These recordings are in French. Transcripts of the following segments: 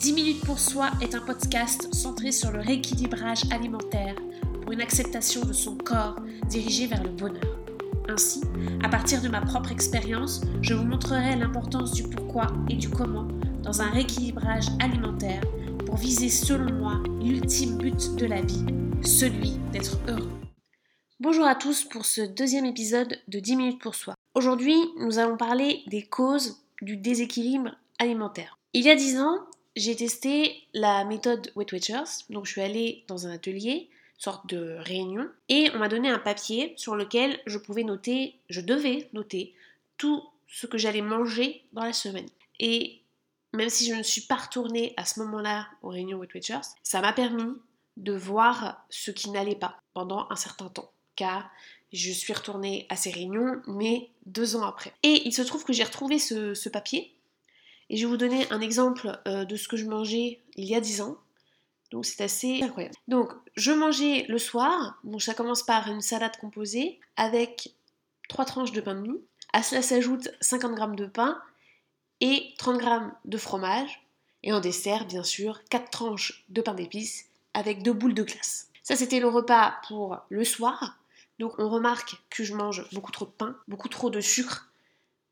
10 minutes pour soi est un podcast centré sur le rééquilibrage alimentaire pour une acceptation de son corps dirigé vers le bonheur. Ainsi, à partir de ma propre expérience, je vous montrerai l'importance du pourquoi et du comment dans un rééquilibrage alimentaire pour viser selon moi l'ultime but de la vie, celui d'être heureux. Bonjour à tous pour ce deuxième épisode de 10 minutes pour soi. Aujourd'hui, nous allons parler des causes du déséquilibre alimentaire. Il y a 10 ans, j'ai testé la méthode Weight Watchers. Donc, je suis allée dans un atelier, sorte de réunion, et on m'a donné un papier sur lequel je pouvais noter, je devais noter tout ce que j'allais manger dans la semaine. Et même si je ne suis pas retournée à ce moment-là aux réunions Weight Watchers, ça m'a permis de voir ce qui n'allait pas pendant un certain temps. Car je suis retournée à ces réunions, mais deux ans après. Et il se trouve que j'ai retrouvé ce papier et je vais vous donner un exemple euh, de ce que je mangeais il y a 10 ans. Donc c'est assez incroyable. Donc je mangeais le soir, donc ça commence par une salade composée avec 3 tranches de pain de mie. À cela s'ajoute 50 g de pain et 30 g de fromage. Et en dessert, bien sûr, 4 tranches de pain d'épices avec 2 boules de glace. Ça c'était le repas pour le soir. Donc on remarque que je mange beaucoup trop de pain, beaucoup trop de sucre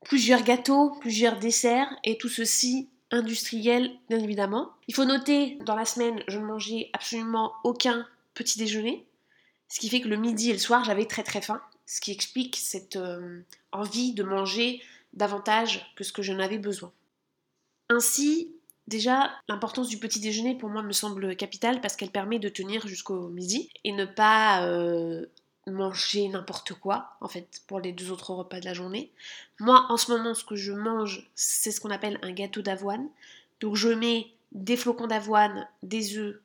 plusieurs gâteaux, plusieurs desserts, et tout ceci industriel, bien évidemment. Il faut noter, dans la semaine, je ne mangeais absolument aucun petit déjeuner, ce qui fait que le midi et le soir, j'avais très très faim, ce qui explique cette euh, envie de manger davantage que ce que je n'avais besoin. Ainsi, déjà, l'importance du petit déjeuner pour moi me semble capitale parce qu'elle permet de tenir jusqu'au midi et ne pas euh, manger n'importe quoi, en fait, pour les deux autres repas de la journée. Moi, en ce moment, ce que je mange, c'est ce qu'on appelle un gâteau d'avoine. Donc, je mets des flocons d'avoine, des œufs,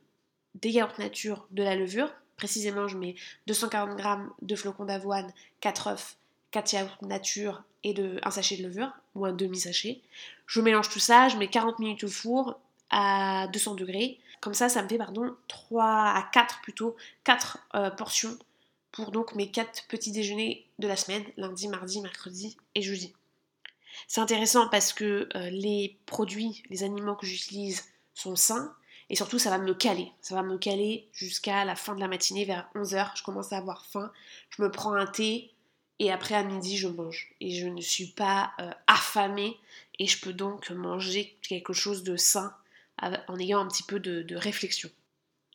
des yaourts nature, de la levure. Précisément, je mets 240 g de flocons d'avoine, 4 œufs, 4 yaourts nature et de, un sachet de levure, ou un demi-sachet. Je mélange tout ça, je mets 40 minutes au four à 200 degrés. Comme ça, ça me fait, pardon, 3 à 4 plutôt, 4 euh, portions pour donc mes quatre petits déjeuners de la semaine, lundi, mardi, mercredi et jeudi. C'est intéressant parce que euh, les produits, les aliments que j'utilise sont sains et surtout ça va me caler. Ça va me caler jusqu'à la fin de la matinée vers 11h. Je commence à avoir faim, je me prends un thé et après à midi je mange. Et je ne suis pas euh, affamée et je peux donc manger quelque chose de sain en ayant un petit peu de réflexion.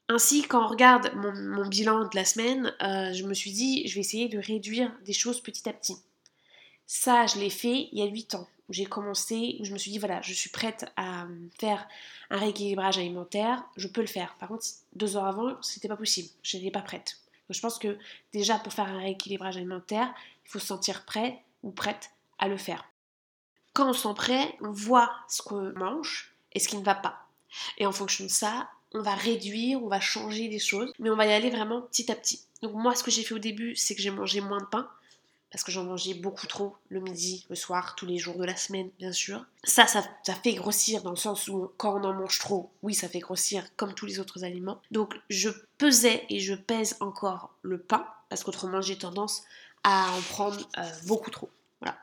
Ainsi, quand on regarde mon, bilan de la semaine, euh, je me suis dit, je vais essayer de réduire des choses petit à petit. Ça, je l'ai fait il y a 8 ans, où j'ai commencé, où je me suis dit, voilà, je suis prête à faire un rééquilibrage alimentaire, je peux le faire. Par contre, deux heures avant, c'était pas possible, je n'étais pas prête. Donc, je pense que déjà, pour faire un rééquilibrage alimentaire, il faut se sentir prêt ou prête à le faire. Quand on se sent prêt, on voit ce qu'on mange et ce qui ne va pas. Et en fonction de ça, on va réduire, on va changer des choses, mais on va y aller vraiment petit à petit. Donc moi, ce que j'ai fait au début, c'est que j'ai mangé moins de pain, parce que j'en mangeais beaucoup trop le midi, le soir, tous les jours de la semaine, bien sûr. Ça, ça, fait grossir dans le sens où quand on en mange trop, oui, ça fait grossir comme tous les autres aliments. Donc je pesais et je pèse encore le pain, parce qu'autrement j'ai tendance à en prendre euh, beaucoup trop. Voilà.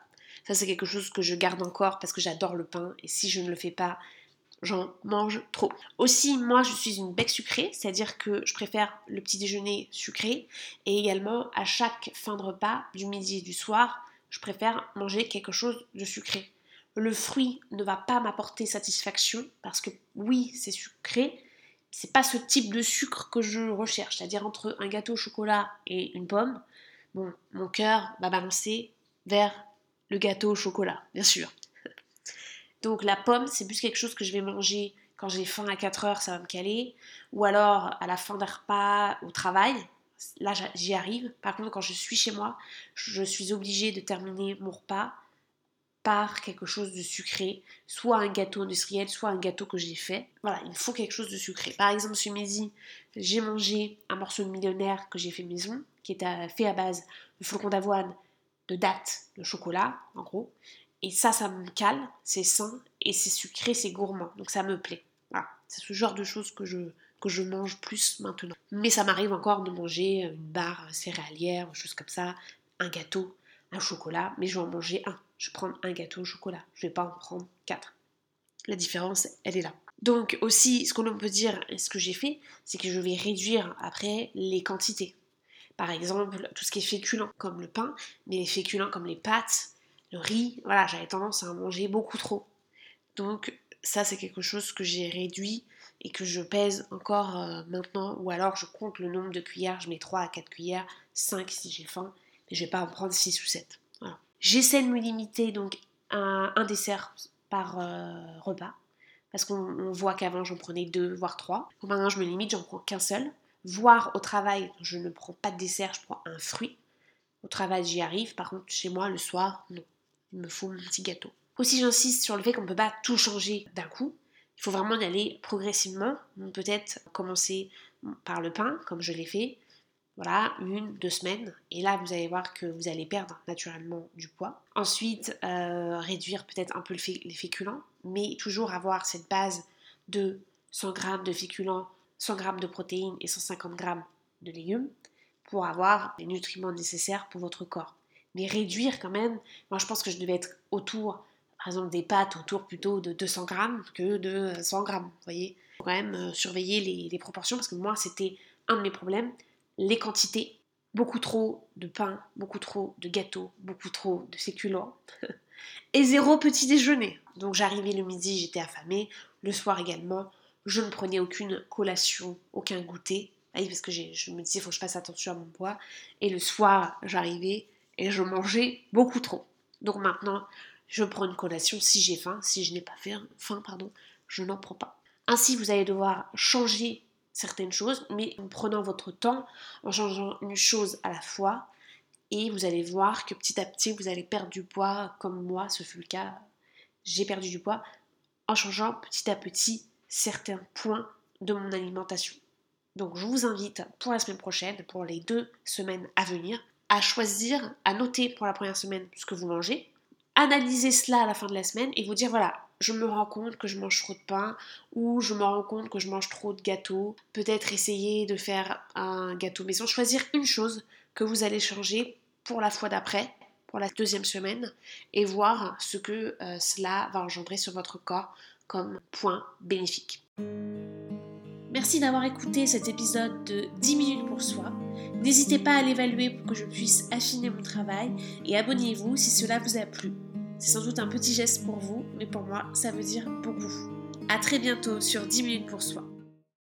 Ça, c'est quelque chose que je garde encore parce que j'adore le pain, et si je ne le fais pas, j'en mange trop. Aussi, moi, je suis une bec sucrée, c'est-à-dire que je préfère le petit déjeuner sucré et également à chaque fin de repas, du midi et du soir, je préfère manger quelque chose de sucré. Le fruit ne va pas m'apporter satisfaction parce que oui, c'est sucré, c'est pas ce type de sucre que je recherche, c'est-à-dire entre un gâteau au chocolat et une pomme. Bon, mon cœur va balancer vers le gâteau au chocolat, bien sûr. Donc la pomme, c'est plus quelque chose que je vais manger quand j'ai faim à 4 heures, ça va me caler. Ou alors à la fin d'un repas au travail, là j'y arrive. Par contre, quand je suis chez moi, je suis obligée de terminer mon repas par quelque chose de sucré, soit un gâteau industriel, soit un gâteau que j'ai fait. Voilà, il faut quelque chose de sucré. Par exemple, ce midi, j'ai mangé un morceau de millionnaire que j'ai fait maison, qui est fait à base de flocons d'avoine, de dattes, de chocolat, en gros. Et ça, ça me cale, c'est sain, et c'est sucré, c'est gourmand. Donc ça me plaît. C'est ce genre de choses que je, que mange plus maintenant. Mais ça m'arrive encore de manger une barre céréalière, une chose comme ça, un gâteau, un chocolat, mais je vais en manger un. Je prends un gâteau au chocolat. Je vais pas en prendre quatre. La différence, elle est là. Donc aussi, ce qu'on peut dire, ce que j'ai fait, c'est que je vais réduire après les quantités. Par exemple, tout ce qui est féculent, comme le pain, mais les féculents comme les pâtes, riz, voilà, j'avais tendance à en manger beaucoup trop. Donc ça, c'est quelque chose que j'ai réduit et que je pèse encore euh, maintenant, ou alors je compte le nombre de cuillères, je mets 3 à 4 cuillères, 5 si j'ai faim, mais je vais pas en prendre 6 ou 7. J'essaie de me limiter donc à un dessert par euh, repas, parce qu'on voit qu'avant j'en prenais 2, voire 3. maintenant je me limite, j'en prends qu'un seul. Voire au travail, je ne prends pas de dessert, je prends un fruit. Au travail, j'y arrive, par contre, chez moi, le soir, non. Il me faut mon petit gâteau. Aussi, j'insiste sur le fait qu'on ne peut pas tout changer d'un coup. Il faut vraiment y aller progressivement. Peut-être commencer par le pain, comme je l'ai fait. Voilà, une, deux semaines. Et là, vous allez voir que vous allez perdre naturellement du poids. Ensuite, euh, réduire peut-être un peu les féculents, mais toujours avoir cette base de 100 g de féculents, 100 g de protéines et 150 g de légumes pour avoir les nutriments nécessaires pour votre corps. Mais réduire quand même, moi je pense que je devais être autour par exemple des pâtes autour plutôt de 200 grammes que de 100 grammes. Vous voyez, faut quand même euh, surveiller les, proportions parce que moi c'était un de mes problèmes, les quantités, beaucoup trop de pain, beaucoup trop de gâteaux, beaucoup trop de féculents et zéro petit déjeuner. Donc j'arrivais le midi, j'étais affamée, le soir également, je ne prenais aucune collation, aucun goûter. parce que je me disais, il faut que je fasse attention à mon poids. Et le soir, j'arrivais et je mangeais beaucoup trop. Donc maintenant, je prends une collation si j'ai faim. Si je n'ai pas faim, pardon, je n'en prends pas. Ainsi, vous allez devoir changer certaines choses, mais en prenant votre temps, en changeant une chose à la fois, et vous allez voir que petit à petit, vous allez perdre du poids, comme moi, ce fut le cas. J'ai perdu du poids en changeant petit à petit certains points de mon alimentation. Donc je vous invite pour la semaine prochaine, pour les deux semaines à venir, à choisir, à noter pour la première semaine ce que vous mangez, analyser cela à la fin de la semaine et vous dire voilà, je me rends compte que je mange trop de pain ou je me rends compte que je mange trop de gâteaux. Peut-être essayer de faire un gâteau maison, choisir une chose que vous allez changer pour la fois d'après, pour la deuxième semaine, et voir ce que euh, cela va engendrer sur votre corps comme point bénéfique. Merci d'avoir écouté cet épisode de 10 minutes pour soi. N'hésitez pas à l'évaluer pour que je puisse affiner mon travail et abonnez-vous si cela vous a plu. C'est sans doute un petit geste pour vous, mais pour moi, ça veut dire beaucoup. A très bientôt sur 10 minutes pour soi.